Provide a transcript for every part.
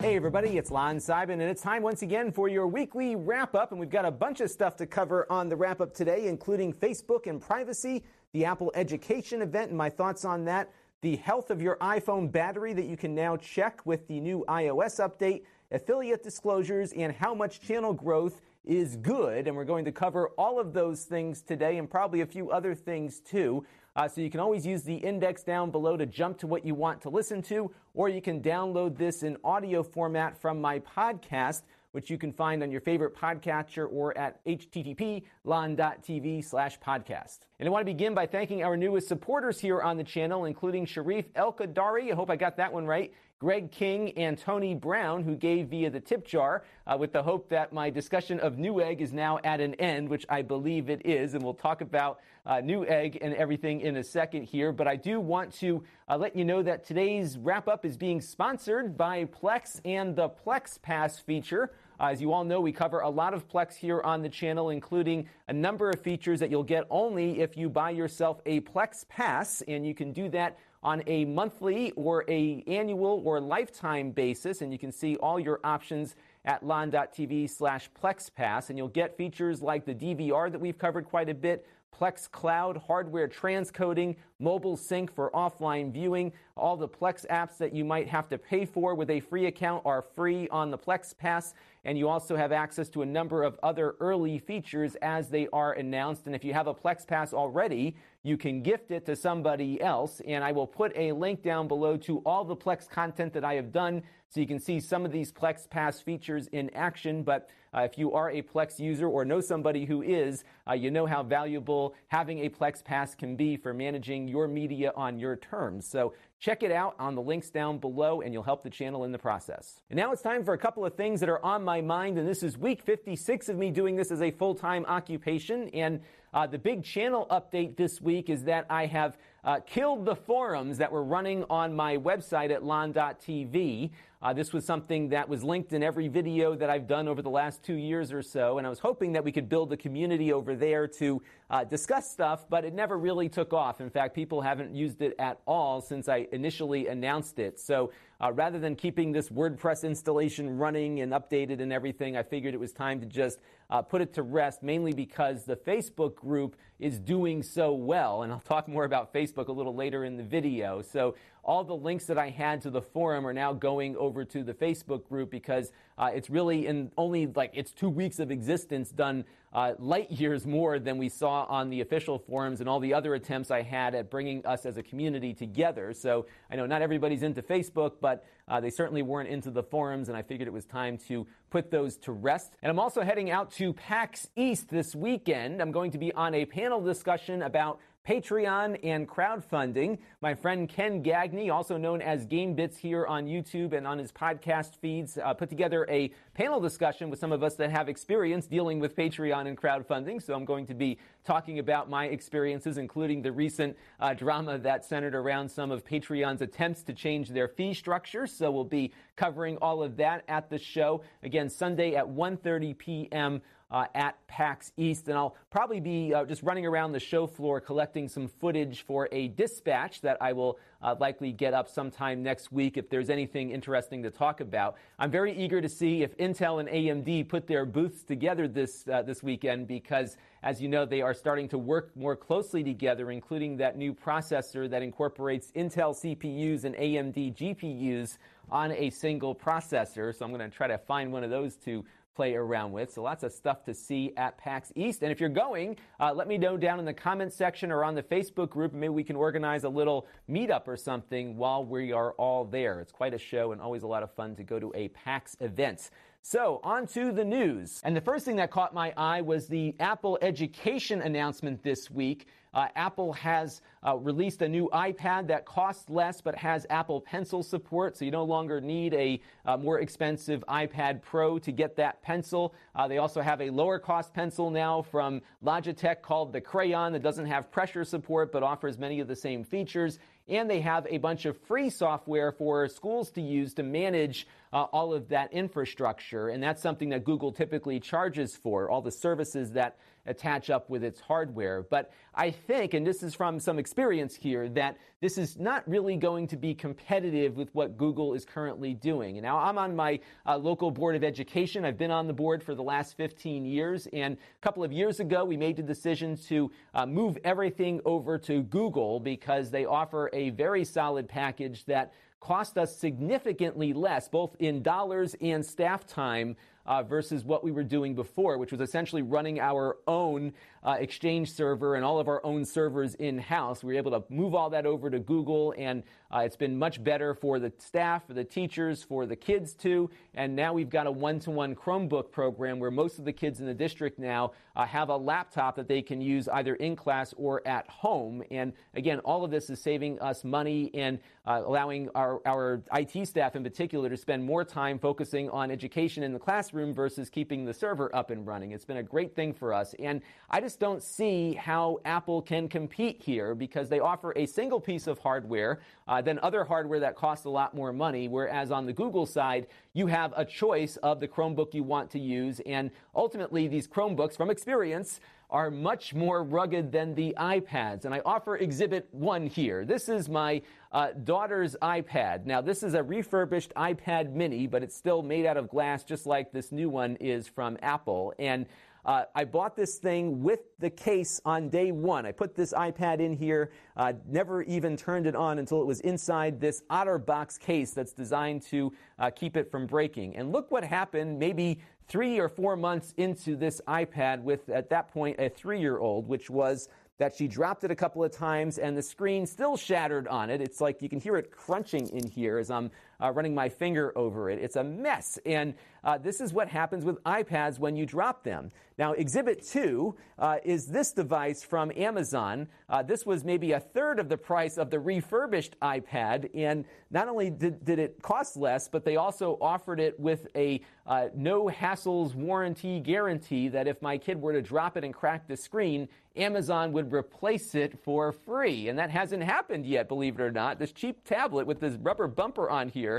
Hey everybody, it's Lon Seidman, and it's time once again for your weekly wrap up. And we've got a bunch of stuff to cover on the wrap up today, including Facebook and privacy, the Apple Education event, and my thoughts on that, the health of your iPhone battery that you can now check with the new iOS update, affiliate disclosures, and how much channel growth is good. And we're going to cover all of those things today and probably a few other things too. Uh, so you can always use the index down below to jump to what you want to listen to, or you can download this in audio format from my podcast, which you can find on your favorite podcatcher or at http lon.tv slash podcast. And I want to begin by thanking our newest supporters here on the channel, including Sharif El Kadari. I hope I got that one right. Greg King and Tony Brown, who gave via the tip jar, uh, with the hope that my discussion of Newegg is now at an end, which I believe it is. And we'll talk about uh, Newegg and everything in a second here. But I do want to uh, let you know that today's wrap up is being sponsored by Plex and the Plex Pass feature. Uh, as you all know, we cover a lot of Plex here on the channel, including a number of features that you'll get only if you buy yourself a Plex Pass, and you can do that on a monthly or a annual or lifetime basis, and you can see all your options at lon.tv slash plexpass, and you'll get features like the DVR that we've covered quite a bit, Plex Cloud hardware transcoding, mobile sync for offline viewing. All the Plex apps that you might have to pay for with a free account are free on the Plex Pass. And you also have access to a number of other early features as they are announced. And if you have a Plex Pass already, you can gift it to somebody else. And I will put a link down below to all the Plex content that I have done so you can see some of these Plex Pass features in action. But uh, if you are a Plex user or know somebody who is, uh, you know how valuable having a Plex Pass can be for managing your media on your terms. So Check it out on the links down below, and you'll help the channel in the process. And now it's time for a couple of things that are on my mind, and this is week 56 of me doing this as a full time occupation. And uh, the big channel update this week is that I have uh, killed the forums that were running on my website at lon.tv. Uh, this was something that was linked in every video that I've done over the last two years or so, and I was hoping that we could build a community over there to uh, discuss stuff, but it never really took off. In fact, people haven't used it at all since I initially announced it. So uh, rather than keeping this WordPress installation running and updated and everything, I figured it was time to just uh, put it to rest, mainly because the Facebook group is doing so well. And I'll talk more about Facebook a little later in the video. So all the links that I had to the forum are now going over to the Facebook group because uh, it's really in only like it's two weeks of existence done uh, light years more than we saw on the official forums and all the other attempts I had at bringing us as a community together. So I know not everybody's into Facebook, but uh, they certainly weren't into the forums, and I figured it was time to put those to rest. And I'm also heading out to PAX East this weekend. I'm going to be on a panel discussion about Patreon and crowdfunding. My friend Ken Gagne, also known as Game Bits here on YouTube and on his podcast feeds, uh, put together a panel discussion with some of us that have experience dealing with Patreon and crowdfunding. So I'm going to be talking about my experiences, including the recent uh, drama that centered around some of Patreon's attempts to change their fee structure. So we'll be covering all of that at the show again Sunday at 1:30 p.m uh, at PAX East. And I'll probably be uh, just running around the show floor collecting some footage for a dispatch that I will uh, likely get up sometime next week if there's anything interesting to talk about. I'm very eager to see if Intel and AMD put their booths together this, uh, this weekend because, as you know, they are starting to work more closely together, including that new processor that incorporates Intel CPUs and AMD GPUs on a single processor. So I'm going to try to find one of those to play around with. So lots of stuff to see at PAX East. And if you're going, uh, let me know down in the comments section or on the Facebook group. Maybe we can organize a little meetup or something while we are all there. It's quite a show and always a lot of fun to go to a PAX event. So, on to the news. And the first thing that caught my eye was the Apple Education announcement this week. Uh, Apple has uh, released a new iPad that costs less but has Apple Pencil support, so you no longer need a uh, more expensive iPad Pro to get that pencil. Uh, they also have a lower cost pencil now from Logitech called the Crayon that doesn't have pressure support but offers many of the same features and they have a bunch of free software for schools to use to manage uh, all of that infrastructure. And that's something that Google typically charges for, all the services that attach up with its hardware. But I think, and this is from some experience here, that this is not really going to be competitive with what Google is currently doing. Now I'm on my uh, local board of education. I've been on the board for the last 15 years. And a couple of years ago, we made the decision to uh, move everything over to Google because they offer a very solid package that cost us significantly less, both in dollars and staff time, uh, versus what we were doing before, which was essentially running our own uh, Exchange server and all of our own servers in house. We were able to move all that over to Google, and uh, it's been much better for the staff, for the teachers, for the kids too. And now we've got a one to one Chromebook program where most of the kids in the district now uh, have a laptop that they can use either in class or at home. And again, all of this is saving us money and uh, allowing our, our IT staff in particular to spend more time focusing on education in the classroom versus keeping the server up and running. It's been a great thing for us. And I just don't see how Apple can compete here because they offer a single piece of hardware, uh, than other hardware that costs a lot more money. Whereas on the Google side, you have a choice of the Chromebook you want to use. And ultimately, these Chromebooks, from experience, are much more rugged than the iPads. And I offer exhibit one here. This is my uh, daughter's iPad. Now, this is a refurbished iPad mini, but it's still made out of glass, just like this new one is from Apple. And uh, I bought this thing with the case on day one. I put this iPad in here, uh, never even turned it on until it was inside this OtterBox case that's designed to uh, keep it from breaking. And look what happened maybe three or four months into this iPad with, at that point, a three year old, which was that she dropped it a couple of times and the screen still shattered on it. It's like you can hear it crunching in here as I'm uh, running my finger over it. It's a mess. And uh, this is what happens with iPads when you drop them. Now, Exhibit 2 uh, is this device from Amazon. Uh, this was maybe a third of the price of the refurbished iPad. And not only did, did it cost less, but they also offered it with a uh, no hassles warranty guarantee that if my kid were to drop it and crack the screen, Amazon would replace it for free. And that hasn't happened yet, believe it or not. This cheap tablet with this rubber bumper on here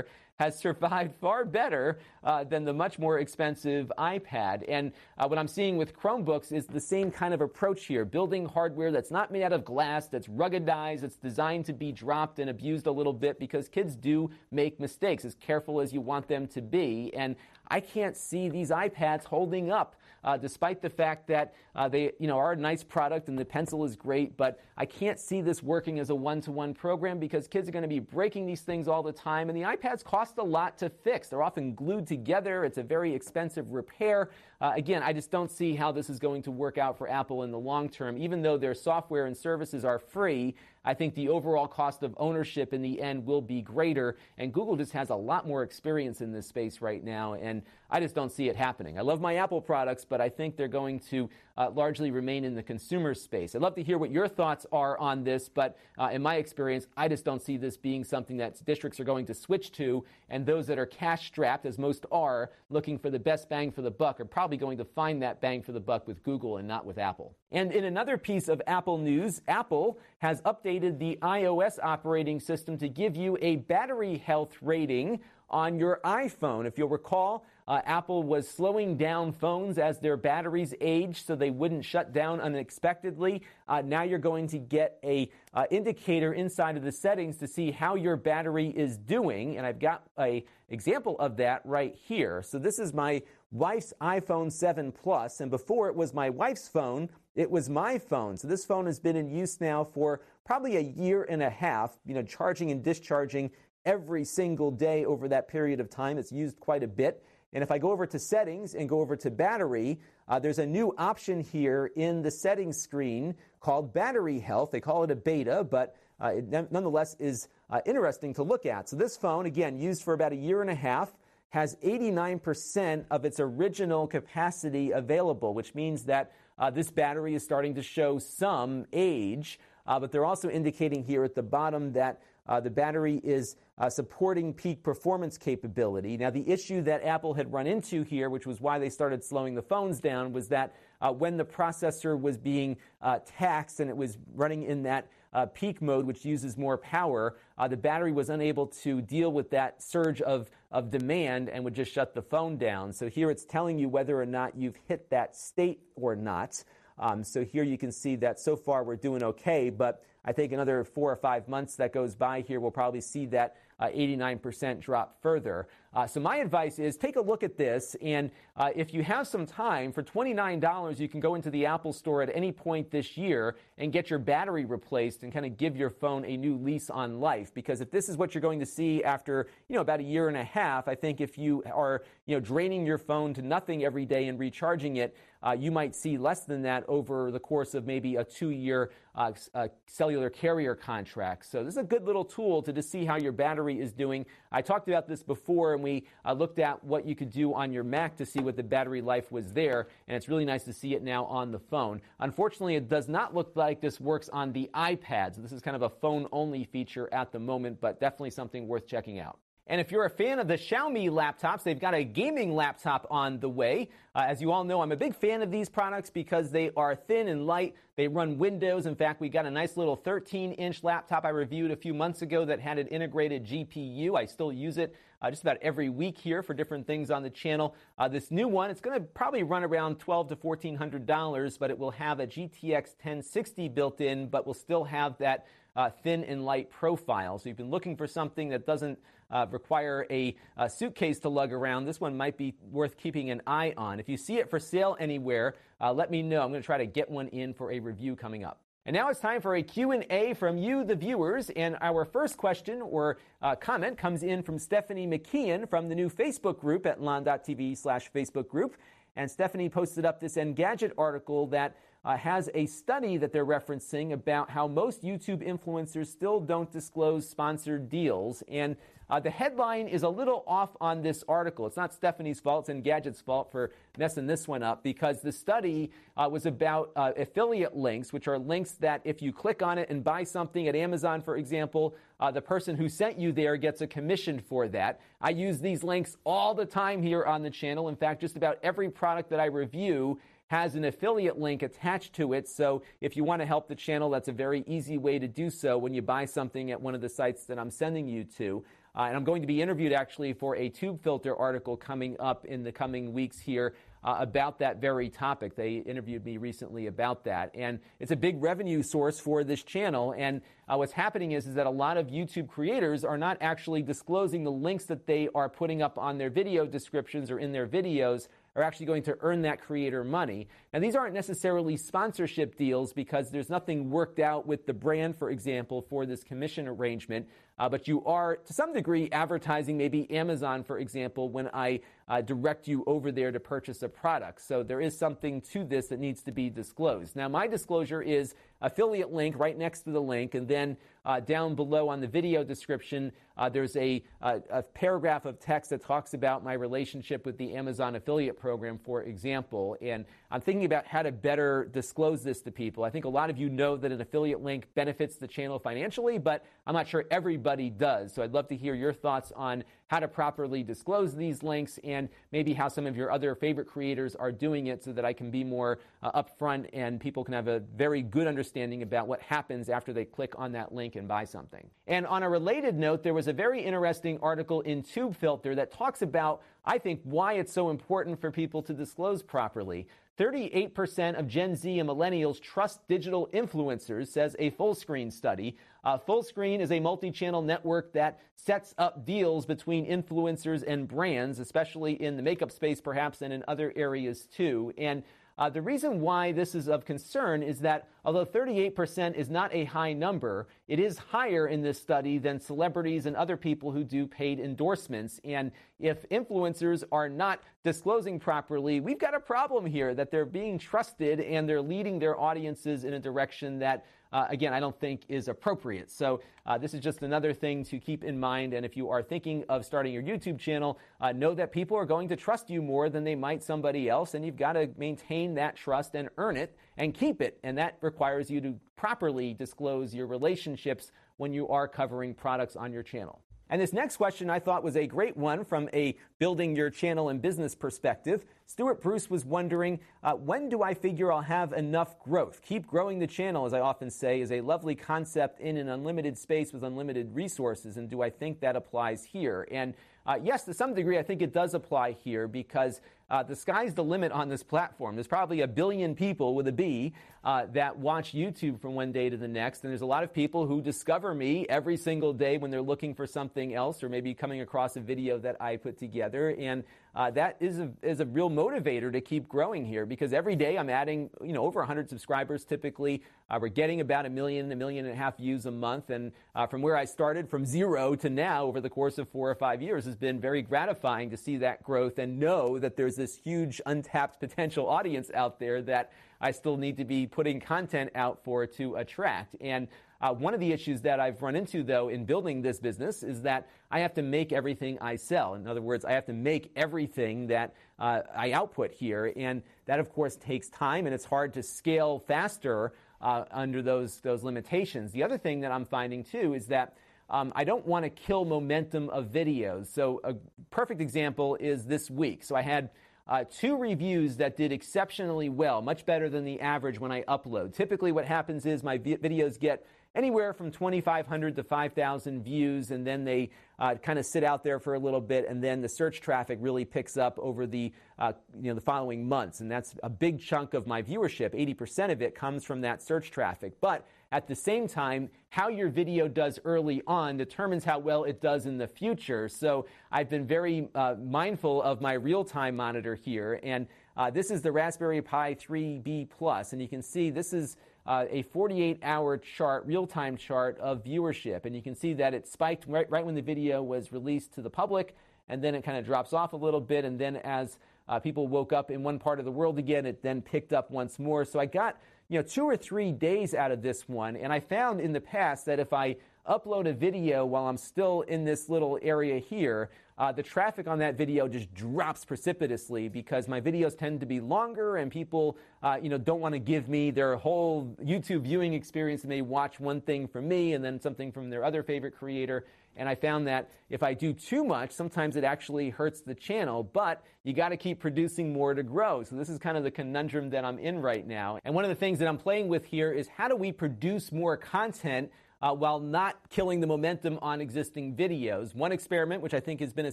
has survived far better uh, than the much more expensive iPad. And uh, what I'm seeing with Chromebooks is the same kind of approach here building hardware that's not made out of glass, that's ruggedized, that's designed to be dropped and abused a little bit because kids do make mistakes, as careful as you want them to be. And I can't see these iPads holding up uh, despite the fact that uh, they you know, are a nice product and the pencil is great. But I can't see this working as a one to one program because kids are going to be breaking these things all the time. And the iPads cost a lot to fix. They're often glued together, it's a very expensive repair. Uh, again, I just don't see how this is going to work out for Apple in the long term. Even though their software and services are free, I think the overall cost of ownership in the end will be greater. And Google just has a lot more experience in this space right now. And I just don't see it happening. I love my Apple products, but I think they're going to uh, largely remain in the consumer space. I'd love to hear what your thoughts are on this, but uh, in my experience, I just don't see this being something that districts are going to switch to. And those that are cash strapped, as most are, looking for the best bang for the buck, are probably going to find that bang for the buck with Google and not with Apple. And in another piece of Apple news, Apple has updated the iOS operating system to give you a battery health rating on your iPhone. If you'll recall, uh, Apple was slowing down phones as their batteries aged so they wouldn't shut down unexpectedly. Uh, now you're going to get a uh, indicator inside of the settings to see how your battery is doing, and I've got a example of that right here. So this is my wife's iPhone 7 Plus, and before it was my wife's phone, it was my phone. So this phone has been in use now for probably a year and a half, you know, charging and discharging every single day over that period of time. It's used quite a bit. And if I go over to settings and go over to battery, uh, there's a new option here in the settings screen called battery health. They call it a beta, but uh, it nonetheless is uh, interesting to look at. So this phone, again, used for about a year and a half, has 89% of its original capacity available, which means that uh, this battery is starting to show some age. Uh, but they're also indicating here at the bottom that uh, the battery is uh, supporting peak performance capability. Now, the issue that Apple had run into here, which was why they started slowing the phones down, was that uh, when the processor was being uh, taxed and it was running in that uh, peak mode, which uses more power, uh, the battery was unable to deal with that surge of, of demand and would just shut the phone down. So here it's telling you whether or not you've hit that state or not. Um, so here you can see that so far we're doing okay, but I think another four or five months that goes by here, we'll probably see that uh, 89% drop further. Uh, so my advice is take a look at this, and uh, if you have some time, for $29, you can go into the Apple Store at any point this year and get your battery replaced and kind of give your phone a new lease on life. Because if this is what you're going to see after, you know, about a year and a half, I think if you are, you know, draining your phone to nothing every day and recharging it, uh, you might see less than that over the course of maybe a two-year uh, uh, cellular carrier contract. So this is a good little tool to just see how your battery is doing. I talked about this before and we uh, looked at what you could do on your Mac to see what the battery life was there, and it's really nice to see it now on the phone. Unfortunately, it does not look like this works on the iPad, so this is kind of a phone only feature at the moment, but definitely something worth checking out. And if you're a fan of the Xiaomi laptops, they've got a gaming laptop on the way. Uh, as you all know, I'm a big fan of these products because they are thin and light. They run Windows. In fact, we got a nice little 13 inch laptop I reviewed a few months ago that had an integrated GPU. I still use it uh, just about every week here for different things on the channel. Uh, this new one, it's going to probably run around 12 to 1400 dollars, but it will have a GTX 1060 built in, but will still have that uh, thin and light profile. So you've been looking for something that doesn't uh, require a, a, suitcase to lug around. This one might be worth keeping an eye on. If you see it for sale anywhere, uh, let me know. I'm going to try to get one in for a review coming up. And now it's time for a Q&A from you, the viewers. And our first question or uh, comment comes in from Stephanie McKeon from the new Facebook group at lon.tv slash Facebook group. And Stephanie posted up this Engadget article that uh, has a study that they're referencing about how most YouTube influencers still don't disclose sponsored deals. And uh, the headline is a little off on this article. It's not Stephanie's fault, it's Engadget's fault for messing this one up because the study uh, was about uh, affiliate links, which are links that if you click on it and buy something at Amazon, for example, uh, the person who sent you there gets a commission for that. I use these links all the time here on the channel. In fact, just about every product that I review has an affiliate link attached to it. So if you want to help the channel, that's a very easy way to do so when you buy something at one of the sites that I'm sending you to. Uh, and I'm going to be interviewed actually for a TubeFilter article coming up in the coming weeks here uh, about that very topic. They interviewed me recently about that. And it's a big revenue source for this channel. And uh, what's happening is, is that a lot of YouTube creators are not actually disclosing the links that they are putting up on their video descriptions or in their videos are actually going to earn that creator money. Now, these aren't necessarily sponsorship deals because there's nothing worked out with the brand, for example, for this commission arrangement. Uh, but you are, to some degree, advertising maybe Amazon, for example, when I uh, direct you over there to purchase a product. So there is something to this that needs to be disclosed. Now, my disclosure is affiliate link right next to the link, and then uh, down below on the video description, uh, there's a, a, a, paragraph of text that talks about my relationship with the Amazon affiliate program, for example. And I'm thinking about how to better disclose this to people. I think a lot of you know that an affiliate link benefits the channel financially, but I'm not sure everybody does. So I'd love to hear your thoughts on how to properly disclose these links and maybe how some of your other favorite creators are doing it so that I can be more uh, upfront and people can have a very good understanding about what happens after they click on that link and buy something. And on a related note, there was a very interesting article in TubeFilter that talks about, I think, why it's so important for people to disclose properly. 38% of Gen Z and millennials trust digital influencers, says a Fullscreen study. Uh, Fullscreen is a multi channel network that sets up deals between influencers and brands, especially in the makeup space, perhaps, and in other areas too. And uh, the reason why this is of concern is that although 38% is not a high number, it is higher in this study than celebrities and other people who do paid endorsements. And if influencers are not disclosing properly, we've got a problem here that they're being trusted and they're leading their audiences in a direction that uh, again, I don't think is appropriate. So uh, this is just another thing to keep in mind. And if you are thinking of starting your YouTube channel, uh, know that people are going to trust you more than they might somebody else, and you've got to maintain that trust and earn it and keep it. And that requires you to properly disclose your relationships when you are covering products on your channel. And this next question I thought was a great one from a building your channel and business perspective. Stuart Bruce was wondering, uh, when do I figure I'll have enough growth? Keep growing the channel, as I often say, is a lovely concept in an unlimited space with unlimited resources. And do I think that applies here? And uh, yes, to some degree, I think it does apply here because uh, the sky's the limit on this platform. There's probably a billion people with a B uh, that watch YouTube from one day to the next, and there's a lot of people who discover me every single day when they're looking for something else or maybe coming across a video that I put together. And uh, that is a, is a real motivator to keep growing here because every day I'm adding, you know, over 100 subscribers typically. Uh, we're getting about a million, a million and a half views a month. And uh, from where I started from zero to now over the course of four or five years has been very gratifying to see that growth and know that there's this huge untapped potential audience out there that I still need to be putting content out for to attract. And uh, one of the issues that I've run into, though, in building this business is that I have to make everything I sell. In other words, I have to make everything that uh, I output here. And that, of course, takes time and it's hard to scale faster uh, under those, those limitations. The other thing that I'm finding, too, is that um, I don't want to kill momentum of videos. So, a perfect example is this week. So, I had uh, two reviews that did exceptionally well, much better than the average when I upload. Typically, what happens is my vi- videos get anywhere from 2,500 to 5,000 views, and then they uh, kind of sit out there for a little bit, and then the search traffic really picks up over the uh, you know the following months, and that's a big chunk of my viewership. 80% of it comes from that search traffic, but at the same time, how your video does early on determines how well it does in the future. So I've been very uh, mindful of my real-time monitor here, and uh, this is the Raspberry Pi 3B Plus, and you can see this is uh, a 48 hour chart, real time chart of viewership. And you can see that it spiked right, right when the video was released to the public, and then it kind of drops off a little bit. And then as uh, people woke up in one part of the world again, it then picked up once more. So I got you know two or three days out of this one, and I found in the past that if I upload a video while I'm still in this little area here, uh, the traffic on that video just drops precipitously because my videos tend to be longer and people, uh, you know, don't want to give me their whole YouTube viewing experience. They may watch one thing from me and then something from their other favorite creator. And I found that if I do too much, sometimes it actually hurts the channel, but you got to keep producing more to grow. So this is kind of the conundrum that I'm in right now. And one of the things that I'm playing with here is how do we produce more content uh, while not killing the momentum on existing videos. One experiment, which I think has been a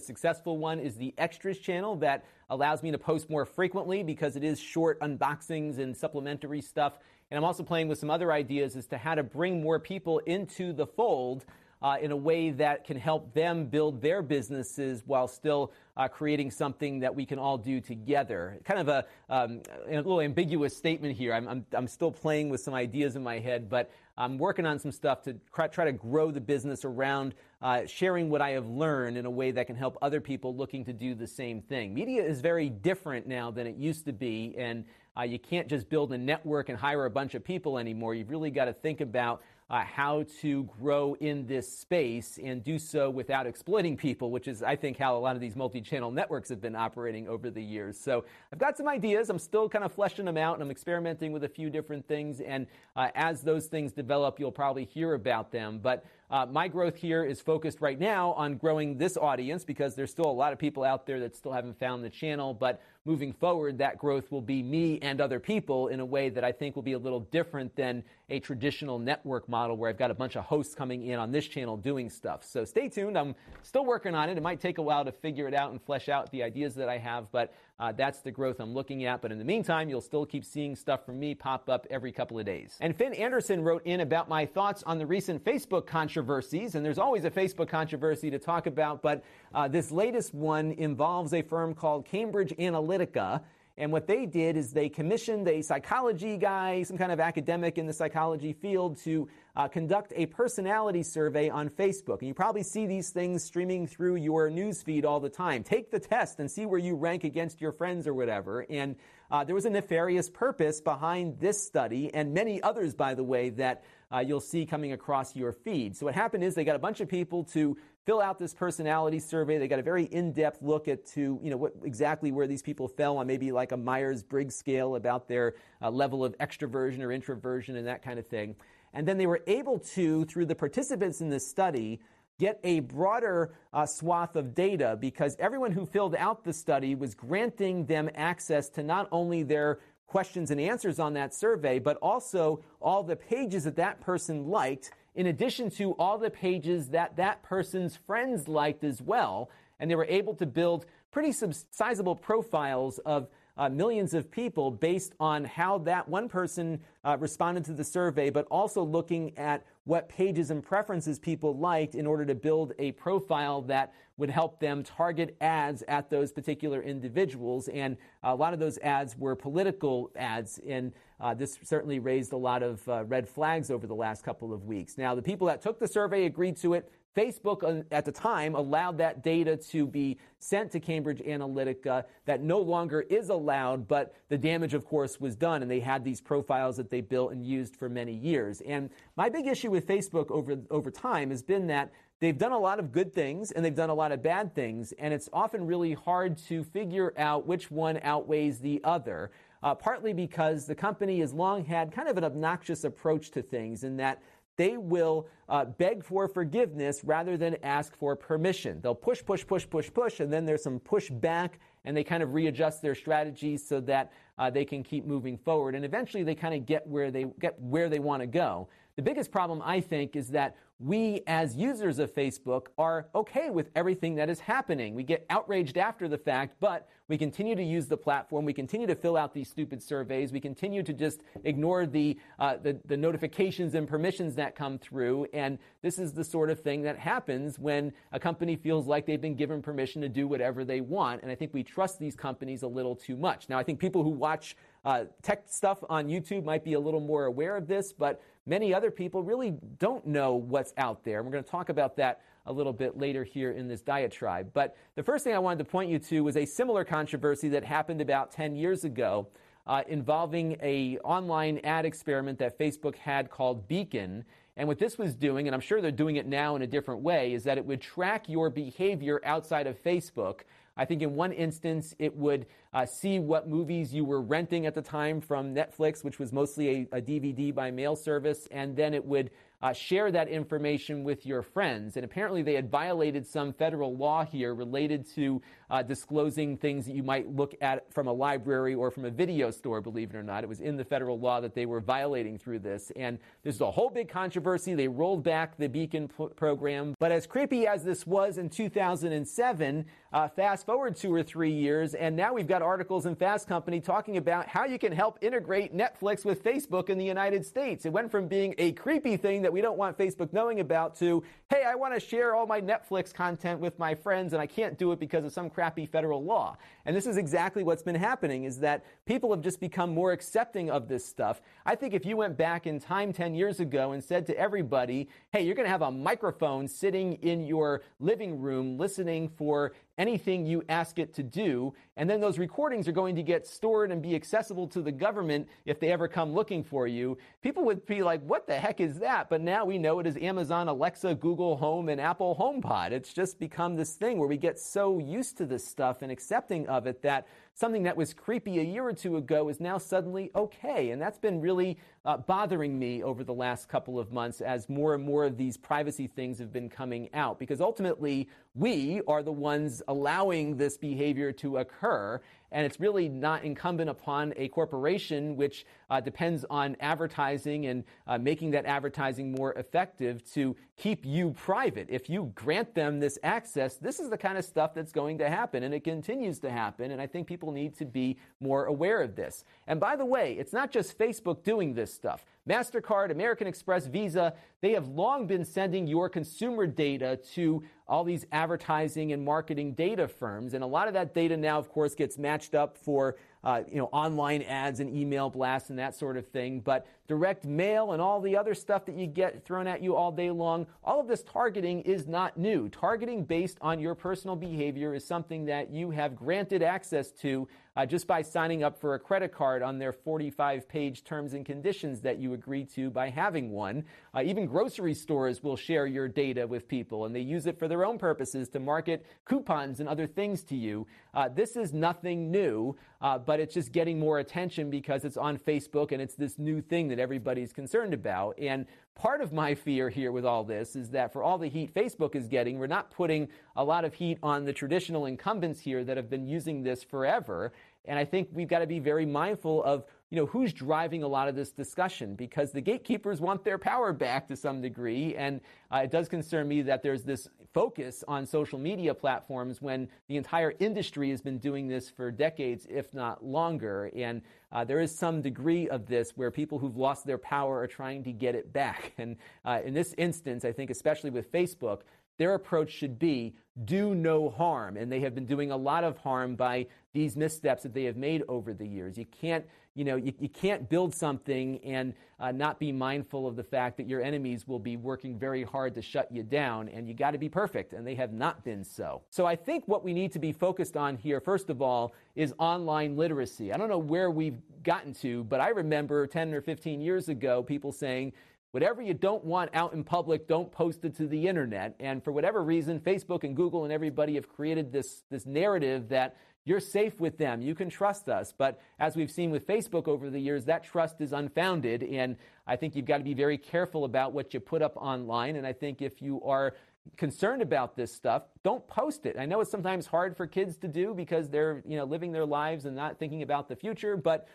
successful one, is the Extras channel that allows me to post more frequently because it is short unboxings and supplementary stuff. And I'm also playing with some other ideas as to how to bring more people into the fold uh, in a way that can help them build their businesses while still uh, creating something that we can all do together. Kind of a, um, a little ambiguous statement here. I'm, I'm, I'm, still playing with some ideas in my head, but I'm working on some stuff to try to grow the business around uh, sharing what I have learned in a way that can help other people looking to do the same thing. Media is very different now than it used to be, and uh, you can't just build a network and hire a bunch of people anymore. You've really got to think about uh, how to grow in this space and do so without exploiting people, which is, I think, how a lot of these multi channel networks have been operating over the years. So I've got some ideas. I'm still kind of fleshing them out and I'm experimenting with a few different things. And uh, as those things develop, you'll probably hear about them. But uh, my growth here is focused right now on growing this audience because there's still a lot of people out there that still haven't found the channel. But moving forward, that growth will be me and other people in a way that I think will be a little different than a traditional network model where I've got a bunch of hosts coming in on this channel doing stuff. So stay tuned. I'm still working on it. It might take a while to figure it out and flesh out the ideas that I have, but uh, that's the growth I'm looking at. But in the meantime, you'll still keep seeing stuff from me pop up every couple of days. And Finn Anderson wrote in about my thoughts on the recent Facebook controversies. And there's always a Facebook controversy to talk about, but uh, this latest one involves a firm called Cambridge Analytica. And what they did is they commissioned a psychology guy, some kind of academic in the psychology field, to uh, conduct a personality survey on Facebook. And you probably see these things streaming through your newsfeed all the time. Take the test and see where you rank against your friends or whatever. And uh, there was a nefarious purpose behind this study and many others, by the way, that uh, you'll see coming across your feed. So what happened is they got a bunch of people to fill out this personality survey. They got a very in-depth look at to you know what exactly where these people fell on maybe like a Myers-Briggs scale about their uh, level of extroversion or introversion and that kind of thing. And then they were able to, through the participants in this study, get a broader uh, swath of data because everyone who filled out the study was granting them access to not only their questions and answers on that survey, but also all the pages that that person liked, in addition to all the pages that that person's friends liked as well. And they were able to build pretty sizable profiles of uh, millions of people based on how that one person uh, responded to the survey, but also looking at what pages and preferences people liked in order to build a profile that would help them target ads at those particular individuals. And a lot of those ads were political ads, and uh, this certainly raised a lot of uh, red flags over the last couple of weeks. Now, the people that took the survey agreed to it. Facebook uh, at the time allowed that data to be sent to Cambridge Analytica. That no longer is allowed, but the damage, of course, was done, and they had these profiles that they built and used for many years. And my big issue with Facebook over, over time has been that they've done a lot of good things and they've done a lot of bad things, and it's often really hard to figure out which one outweighs the other. Uh, partly because the company has long had kind of an obnoxious approach to things in that they will uh, beg for forgiveness rather than ask for permission. They'll push, push, push, push, push, and then there's some pushback, and they kind of readjust their strategies so that uh, they can keep moving forward. And eventually, they kind of get where they get where they want to go. The biggest problem, I think, is that we as users of Facebook are okay with everything that is happening. We get outraged after the fact, but we continue to use the platform. We continue to fill out these stupid surveys. We continue to just ignore the, uh, the, the, notifications and permissions that come through. And this is the sort of thing that happens when a company feels like they've been given permission to do whatever they want. And I think we trust these companies a little too much. Now, I think people who watch uh, tech stuff on YouTube might be a little more aware of this, but many other people really don't know what's out there. And we're going to talk about that a little bit later here in this diatribe. But the first thing I wanted to point you to was a similar controversy that happened about 10 years ago uh, involving a online ad experiment that Facebook had called Beacon. And what this was doing, and I'm sure they're doing it now in a different way, is that it would track your behavior outside of Facebook. I think in one instance, it would uh, see what movies you were renting at the time from Netflix, which was mostly a, a DVD by mail service, and then it would uh, share that information with your friends. And apparently, they had violated some federal law here related to uh, disclosing things that you might look at from a library or from a video store, believe it or not. It was in the federal law that they were violating through this. And this is a whole big controversy. They rolled back the Beacon p- program. But as creepy as this was in 2007, uh, fast forward two or three years, and now we've got articles in Fast Company talking about how you can help integrate Netflix with Facebook in the United States. It went from being a creepy thing that that we don't want Facebook knowing about to, hey, I want to share all my Netflix content with my friends and I can't do it because of some crappy federal law. And this is exactly what's been happening is that people have just become more accepting of this stuff. I think if you went back in time 10 years ago and said to everybody, hey, you're going to have a microphone sitting in your living room listening for anything you ask it to do. And then those recordings are going to get stored and be accessible to the government if they ever come looking for you. People would be like, what the heck is that? But now we know it is Amazon Alexa, Google Home, and Apple HomePod. It's just become this thing where we get so used to this stuff and accepting of it that something that was creepy a year or two ago is now suddenly okay. And that's been really uh, bothering me over the last couple of months as more and more of these privacy things have been coming out. Because ultimately, we are the ones allowing this behavior to occur. And it's really not incumbent upon a corporation, which uh, depends on advertising and uh, making that advertising more effective, to keep you private. If you grant them this access, this is the kind of stuff that's going to happen, and it continues to happen. And I think people need to be more aware of this. And by the way, it's not just Facebook doing this stuff. MasterCard, American Express, Visa, they have long been sending your consumer data to all these advertising and marketing data firms. And a lot of that data now, of course, gets matched up for uh, you know, online ads and email blasts and that sort of thing. But direct mail and all the other stuff that you get thrown at you all day long. All of this targeting is not new. Targeting based on your personal behavior is something that you have granted access to uh, just by signing up for a credit card on their 45 page terms and conditions that you agree to by having one. Uh, even grocery stores will share your data with people and they use it for their own purposes to market coupons and other things to you. Uh, this is nothing new, uh, but it's just getting more attention because it's on Facebook and it's this new thing that everybody's concerned about. And part of my fear here with all this is that for all the heat Facebook is getting, we're not putting a lot of heat on the traditional incumbents here that have been using this forever. And I think we've got to be very mindful of you know, who's driving a lot of this discussion because the gatekeepers want their power back to some degree. And uh, it does concern me that there's this focus on social media platforms when the entire industry has been doing this for decades, if not longer. And uh, there is some degree of this where people who've lost their power are trying to get it back. And uh, in this instance, I think, especially with Facebook, their approach should be do no harm. And they have been doing a lot of harm by these missteps that they have made over the years. You can't, you know, you, you can't build something and uh, not be mindful of the fact that your enemies will be working very hard to shut you down, and you got to be perfect, and they have not been so. So I think what we need to be focused on here, first of all, is online literacy. I don't know where we've gotten to, but I remember 10 or 15 years ago people saying, Whatever you don't want out in public, don't post it to the internet. And for whatever reason, Facebook and Google and everybody have created this, this narrative that you're safe with them. You can trust us. But as we've seen with Facebook over the years, that trust is unfounded. And I think you've got to be very careful about what you put up online. And I think if you are concerned about this stuff, don't post it. I know it's sometimes hard for kids to do because they're, you know, living their lives and not thinking about the future, but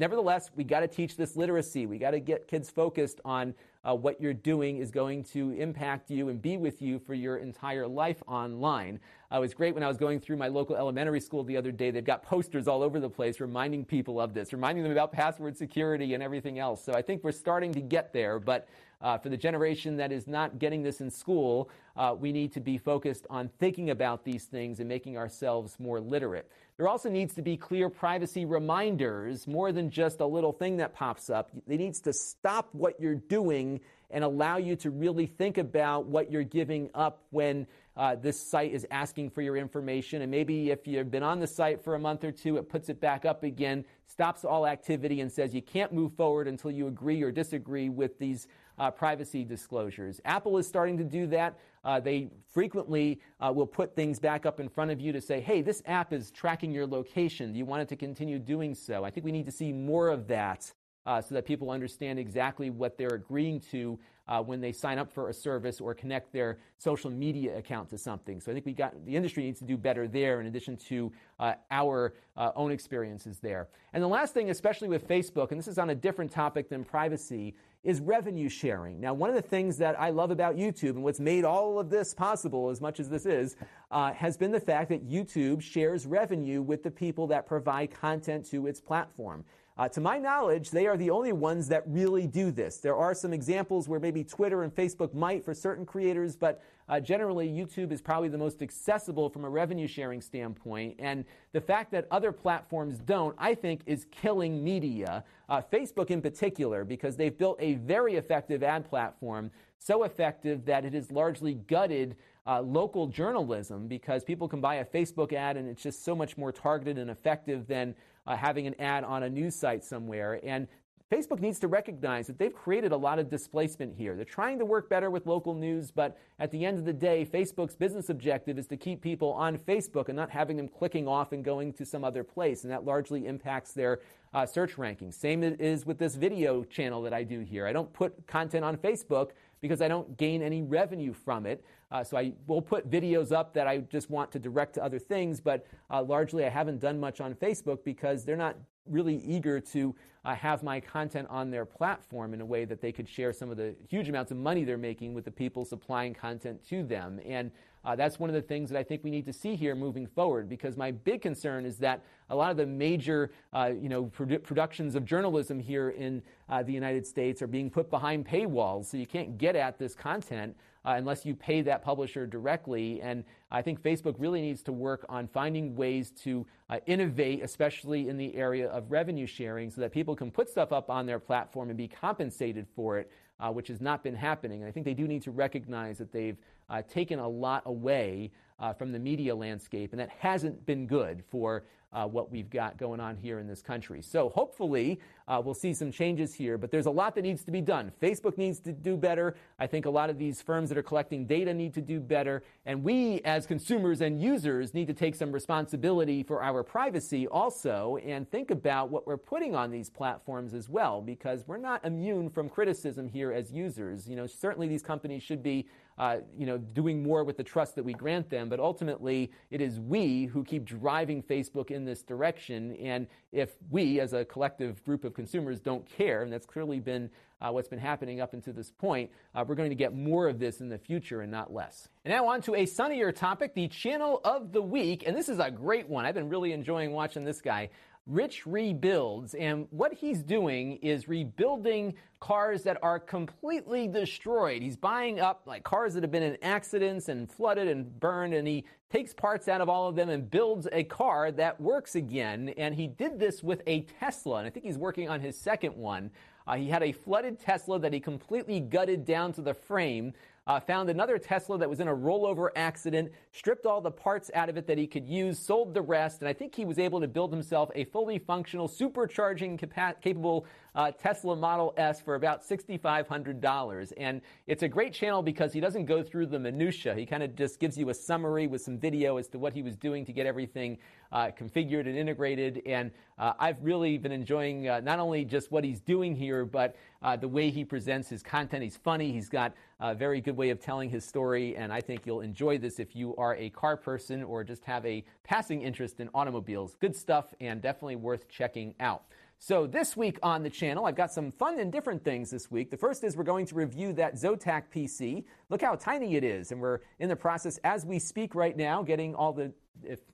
Nevertheless, we got to teach this literacy. We got to get kids focused on uh, what you're doing is going to impact you and be with you for your entire life online. Uh, it was great when I was going through my local elementary school the other day. They've got posters all over the place reminding people of this, reminding them about password security and everything else. So I think we're starting to get there, but uh, for the generation that is not getting this in school, uh, we need to be focused on thinking about these things and making ourselves more literate. There also needs to be clear privacy reminders more than just a little thing that pops up. It needs to stop what you're doing and allow you to really think about what you're giving up when uh, this site is asking for your information. And maybe if you've been on the site for a month or two, it puts it back up again, stops all activity, and says you can't move forward until you agree or disagree with these uh, privacy disclosures. Apple is starting to do that. Uh, they frequently uh, will put things back up in front of you to say, hey, this app is tracking your location. Do you want it to continue doing so? I think we need to see more of that uh, so that people understand exactly what they're agreeing to uh, when they sign up for a service or connect their social media account to something. So I think we got the industry needs to do better there in addition to uh, our own experiences there. And the last thing, especially with Facebook, and this is on a different topic than privacy, is revenue sharing. Now, one of the things that I love about YouTube and what's made all of this possible, as much as this is, uh, has been the fact that YouTube shares revenue with the people that provide content to its platform. Uh, to my knowledge, they are the only ones that really do this. There are some examples where maybe Twitter and Facebook might for certain creators, but uh, generally YouTube is probably the most accessible from a revenue sharing standpoint. And the fact that other platforms don't, I think, is killing media. Uh, Facebook in particular, because they've built a very effective ad platform, so effective that it has largely gutted uh, local journalism because people can buy a Facebook ad and it's just so much more targeted and effective than uh, having an ad on a news site somewhere. And Facebook needs to recognize that they've created a lot of displacement here. They're trying to work better with local news, but at the end of the day, Facebook's business objective is to keep people on Facebook and not having them clicking off and going to some other place. And that largely impacts their uh, search rankings. Same is with this video channel that I do here. I don't put content on Facebook because I don't gain any revenue from it. Uh, so I will put videos up that I just want to direct to other things, but uh, largely I haven't done much on Facebook because they're not really eager to uh, have my content on their platform in a way that they could share some of the huge amounts of money they're making with the people supplying content to them. And uh, that's one of the things that I think we need to see here moving forward because my big concern is that a lot of the major uh, you know, produ- productions of journalism here in uh, the United States are being put behind paywalls, so you can't get at this content uh, unless you pay that publisher directly. And I think Facebook really needs to work on finding ways to uh, innovate, especially in the area of revenue sharing, so that people can put stuff up on their platform and be compensated for it, uh, which has not been happening. And I think they do need to recognize that they've uh, taken a lot away uh, from the media landscape, and that hasn't been good for uh, what we've got going on here in this country. So hopefully uh, we'll see some changes here, but there's a lot that needs to be done. Facebook needs to do better. I think a lot of these firms that are collecting data need to do better. And we, as consumers and users, need to take some responsibility for our privacy also and think about what we're putting on these platforms as well, because we're not immune from criticism here as users. You know, certainly these companies should be uh, you know, doing more with the trust that we grant them. But ultimately, it is we who keep driving Facebook in this direction. And if we, as a collective group of consumers, don't care, and that's clearly been uh, what's been happening up until this point, uh, we're going to get more of this in the future and not less. And now on to a sunnier topic, the channel of the week. And this is a great one. I've been really enjoying watching this guy. Rich Rebuilds. And what he's doing is rebuilding cars that are completely destroyed. He's buying up like cars that have been in accidents and flooded and burned, and he takes parts out of all of them and builds a car that works again. And he did this with a Tesla, and I think he's working on his second one. Uh, he had a flooded Tesla that he completely gutted down to the frame uh, found another Tesla that was in a rollover accident, stripped all the parts out of it that he could use, sold the rest, and I think he was able to build himself a fully functional, supercharging capa- capable uh, Tesla Model S for about $6,500. And it's a great channel because he doesn't go through the minutia. He kind of just gives you a summary with some video as to what he was doing to get everything uh, configured and integrated. And uh, I've really been enjoying uh, not only just what he's doing here, but uh, the way he presents his content. He's funny. He's got a very good way of telling his story. And I think you'll enjoy this if you are a car person or just have a passing interest in automobiles. Good stuff and definitely worth checking out. So this week on the channel, I've got some fun and different things this week. The first is we're going to review that Zotac PC. Look how tiny it is, and we're in the process as we speak right now, getting all the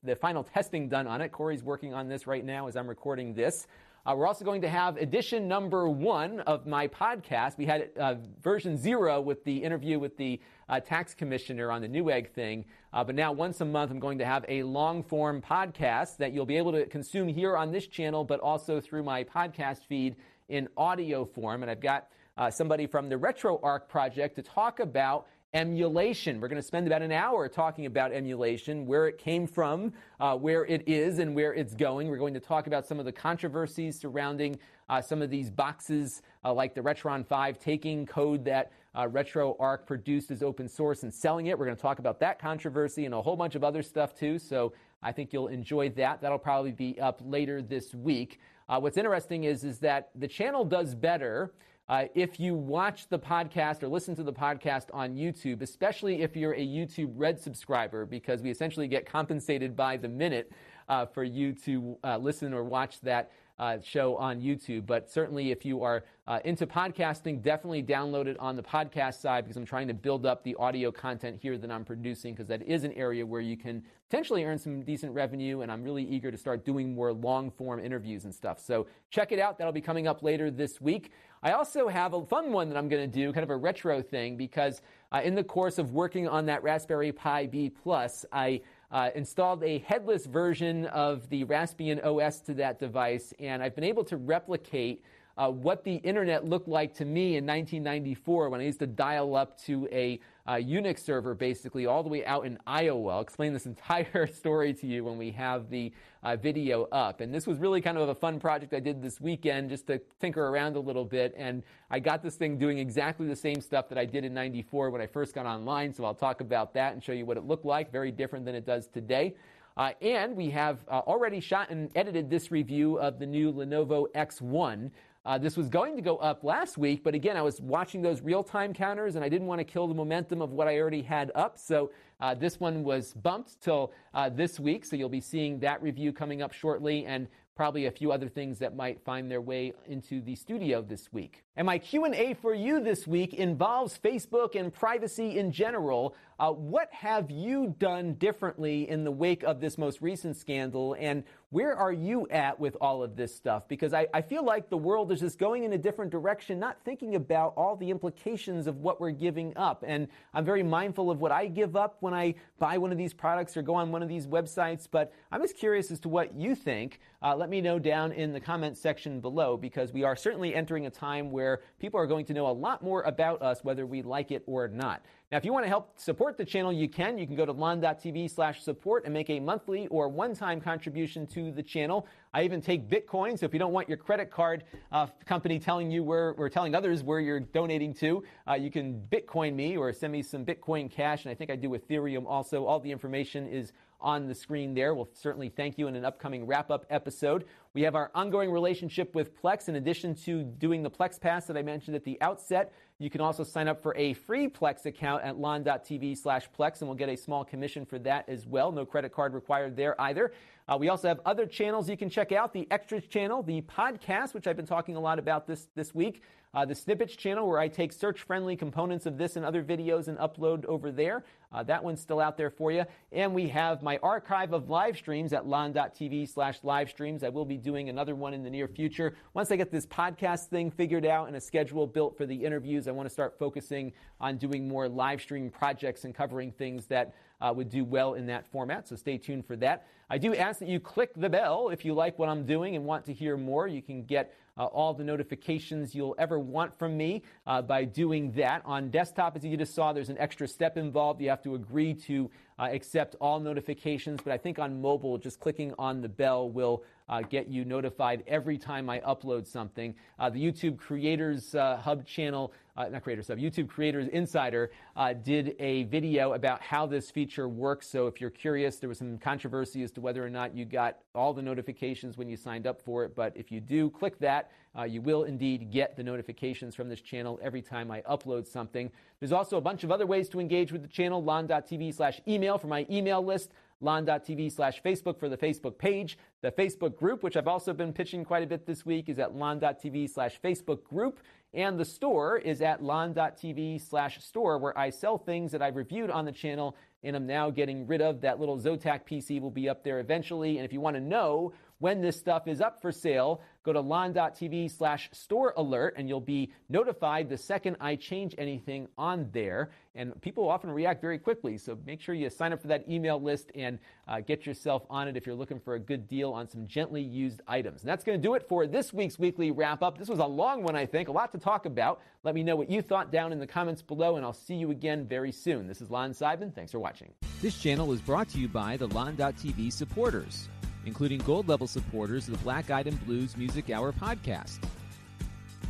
the final testing done on it. Corey's working on this right now as I'm recording this. Uh, we're also going to have edition number one of my podcast. We had uh, version zero with the interview with the uh, tax commissioner on the Newegg thing. Uh, but now, once a month, I'm going to have a long form podcast that you'll be able to consume here on this channel, but also through my podcast feed in audio form. And I've got uh, somebody from the RetroArch project to talk about emulation. We're going to spend about an hour talking about emulation, where it came from, uh, where it is, and where it's going. We're going to talk about some of the controversies surrounding uh, some of these boxes, uh, like the Retron 5, taking code that uh, RetroArch produced as open source and selling it. We're going to talk about that controversy and a whole bunch of other stuff too. So I think you'll enjoy that. That'll probably be up later this week. Uh, what's interesting is, is that the channel does better uh, if you watch the podcast or listen to the podcast on YouTube, especially if you're a YouTube Red subscriber, because we essentially get compensated by the minute uh, for you to uh, listen or watch that uh, show on YouTube. But certainly, if you are uh, into podcasting, definitely download it on the podcast side because I'm trying to build up the audio content here that I'm producing because that is an area where you can potentially earn some decent revenue. And I'm really eager to start doing more long form interviews and stuff. So check it out. That'll be coming up later this week. I also have a fun one that I'm going to do, kind of a retro thing, because uh, in the course of working on that Raspberry Pi B Plus, I uh, installed a headless version of the Raspbian OS to that device, and I've been able to replicate uh, what the internet looked like to me in 1994 when I used to dial up to a uh, Unix server basically all the way out in Iowa. I'll explain this entire story to you when we have the uh, video up. And this was really kind of a fun project I did this weekend just to tinker around a little bit. And I got this thing doing exactly the same stuff that I did in 94 when I first got online. So I'll talk about that and show you what it looked like. Very different than it does today. Uh, and we have uh, already shot and edited this review of the new Lenovo X1. Uh, this was going to go up last week, but again, I was watching those real time counters and I didn't want to kill the momentum of what I already had up. So uh, this one was bumped till uh, this week. So you'll be seeing that review coming up shortly. And probably a few other things that might find their way into the studio this week. And my Q&A for you this week involves Facebook and privacy in general. Uh, what have you done differently in the wake of this most recent scandal? And where are you at with all of this stuff? Because I, I, feel like the world is just going in a different direction, not thinking about all the implications of what we're giving up. And I'm very mindful of what I give up when I buy one of these products or go on one of these websites. But I'm just curious as to what you think. Uh, let me know down in the comments section below because we are certainly entering a time where people are going to know a lot more about us, whether we like it or not. Now, if you want to help support the channel, you can. You can go to lon.tv slash support and make a monthly or one-time contribution to the channel. I even take Bitcoin, so if you don't want your credit card uh, company telling you where, or telling others where you're donating to, uh, you can Bitcoin me or send me some Bitcoin Cash, and I think I do Ethereum also. All the information is on the screen there. We'll certainly thank you in an upcoming wrap up episode. We have our ongoing relationship with Plex. In addition to doing the Plex Pass that I mentioned at the outset, you can also sign up for a free Plex account at lon.tv slash Plex, and we'll get a small commission for that as well. No credit card required there either. Uh, we also have other channels you can check out the Extras channel, the podcast, which I've been talking a lot about this, this week, uh, the Snippets channel, where I take search friendly components of this and other videos and upload over there. Uh, that one's still out there for you. And we have my archive of live streams at lon.tv slash live streams. I will be doing another one in the near future. Once I get this podcast thing figured out and a schedule built for the interviews, I want to start focusing on doing more live stream projects and covering things that uh, would do well in that format. So stay tuned for that. I do ask that you click the bell if you like what I'm doing and want to hear more. You can get uh, all the notifications you'll ever want from me uh, by doing that. On desktop, as you just saw, there's an extra step involved. You have to agree to uh, accept all notifications, but I think on mobile, just clicking on the bell will uh, get you notified every time I upload something. Uh, the YouTube Creators uh, Hub channel, uh, not Creators Hub, YouTube Creators Insider uh, did a video about how this feature works. So if you're curious, there was some controversy as to whether or not you got all the notifications when you signed up for it. But if you do, click that. Uh, you will indeed get the notifications from this channel every time I upload something. There's also a bunch of other ways to engage with the channel, lon.tv slash email for my email list lon.tv slash Facebook for the Facebook page. The Facebook group, which I've also been pitching quite a bit this week, is at lon.tv slash Facebook group. And the store is at lon.tv slash store, where I sell things that I've reviewed on the channel and I'm now getting rid of. That little Zotac PC will be up there eventually. And if you want to know when this stuff is up for sale, go to lon.tv slash store alert and you'll be notified the second I change anything on there. And people often react very quickly, so make sure you sign up for that email list and uh, get yourself on it if you're looking for a good deal on some gently used items. And that's going to do it for this week's weekly wrap up. This was a long one, I think, a lot to talk about. Let me know what you thought down in the comments below, and I'll see you again very soon. This is Lon Seidman. Thanks for watching. This channel is brought to you by the Lon.TV supporters including gold level supporters of the Black Eyed and Blues Music Hour podcast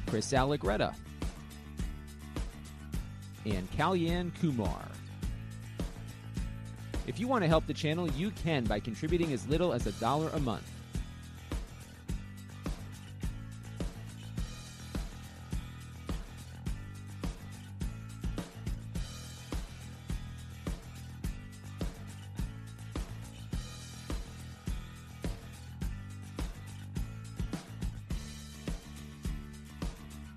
Chris Allegretta and Kalyan Kumar. If you want to help the channel, you can by contributing as little as a dollar a month.